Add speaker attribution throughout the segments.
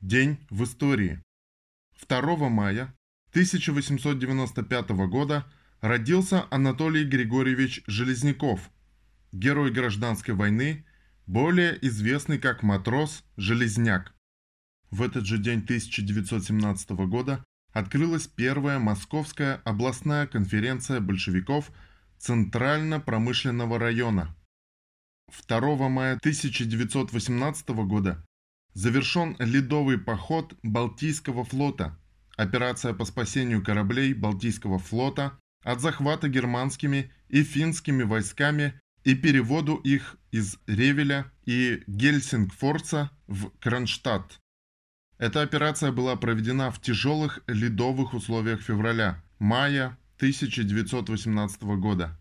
Speaker 1: День в истории. 2 мая 1895 года родился Анатолий Григорьевич Железняков, герой гражданской войны, более известный как матрос Железняк. В этот же день 1917 года открылась первая Московская областная конференция большевиков Центрально-промышленного района. 2 мая 1918 года Завершен ледовый поход Балтийского флота. Операция по спасению кораблей Балтийского флота от захвата германскими и финскими войсками и переводу их из Ревеля и Гельсингфорца в Кронштадт. Эта операция была проведена в тяжелых ледовых условиях февраля-мая 1918 года.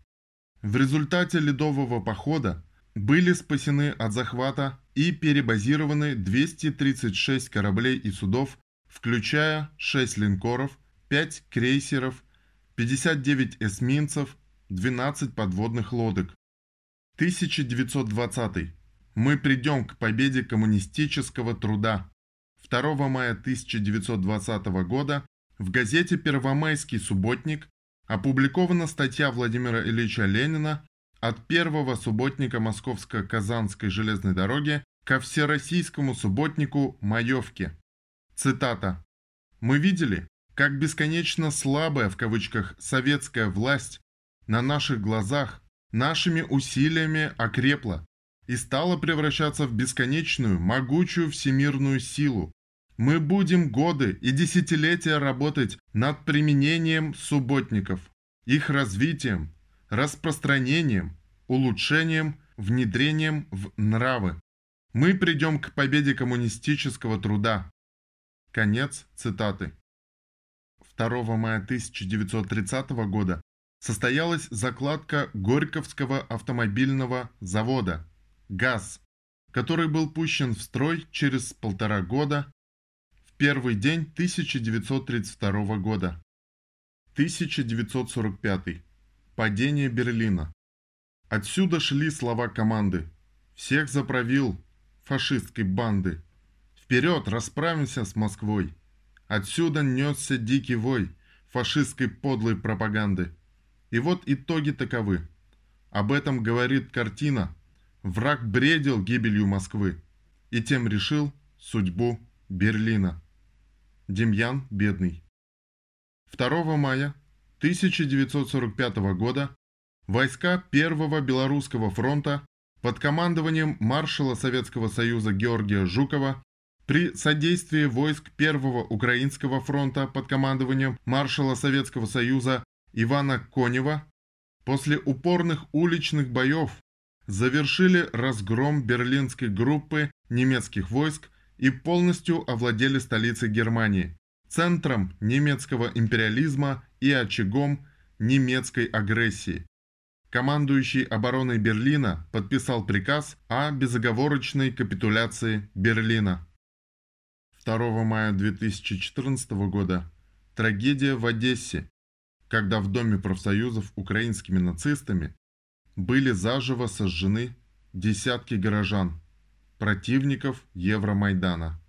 Speaker 1: В результате ледового похода были спасены от захвата и перебазированы 236 кораблей и судов, включая 6 линкоров, 5 крейсеров, 59 эсминцев, 12 подводных лодок. 1920. Мы придем к победе коммунистического труда. 2 мая 1920 года в газете «Первомайский субботник» опубликована статья Владимира Ильича Ленина от первого субботника Московско-Казанской железной дороги ко всероссийскому субботнику Маевке. Цитата. «Мы видели, как бесконечно слабая в кавычках советская власть на наших глазах нашими усилиями окрепла и стала превращаться в бесконечную, могучую всемирную силу. Мы будем годы и десятилетия работать над применением субботников, их развитием, распространением, улучшением, внедрением в нравы. Мы придем к победе коммунистического труда. Конец цитаты. 2 мая 1930 года состоялась закладка Горьковского автомобильного завода «ГАЗ», который был пущен в строй через полтора года в первый день 1932 года. 1945. Падение Берлина. Отсюда шли слова команды. «Всех заправил фашистской банды! Вперед, расправимся с Москвой!» Отсюда несся дикий вой фашистской подлой пропаганды. И вот итоги таковы. Об этом говорит картина. Враг бредил гибелью Москвы и тем решил судьбу Берлина. Демьян Бедный. 2 мая 1945 года войска Первого Белорусского фронта под командованием маршала Советского Союза Георгия Жукова при содействии войск Первого Украинского фронта под командованием маршала Советского Союза Ивана Конева после упорных уличных боев завершили разгром берлинской группы немецких войск и полностью овладели столицей Германии, центром немецкого империализма и очагом немецкой агрессии. Командующий обороной Берлина подписал приказ о безоговорочной капитуляции Берлина. 2 мая 2014 года трагедия в Одессе, когда в Доме профсоюзов украинскими нацистами были заживо сожжены десятки горожан, противников Евромайдана.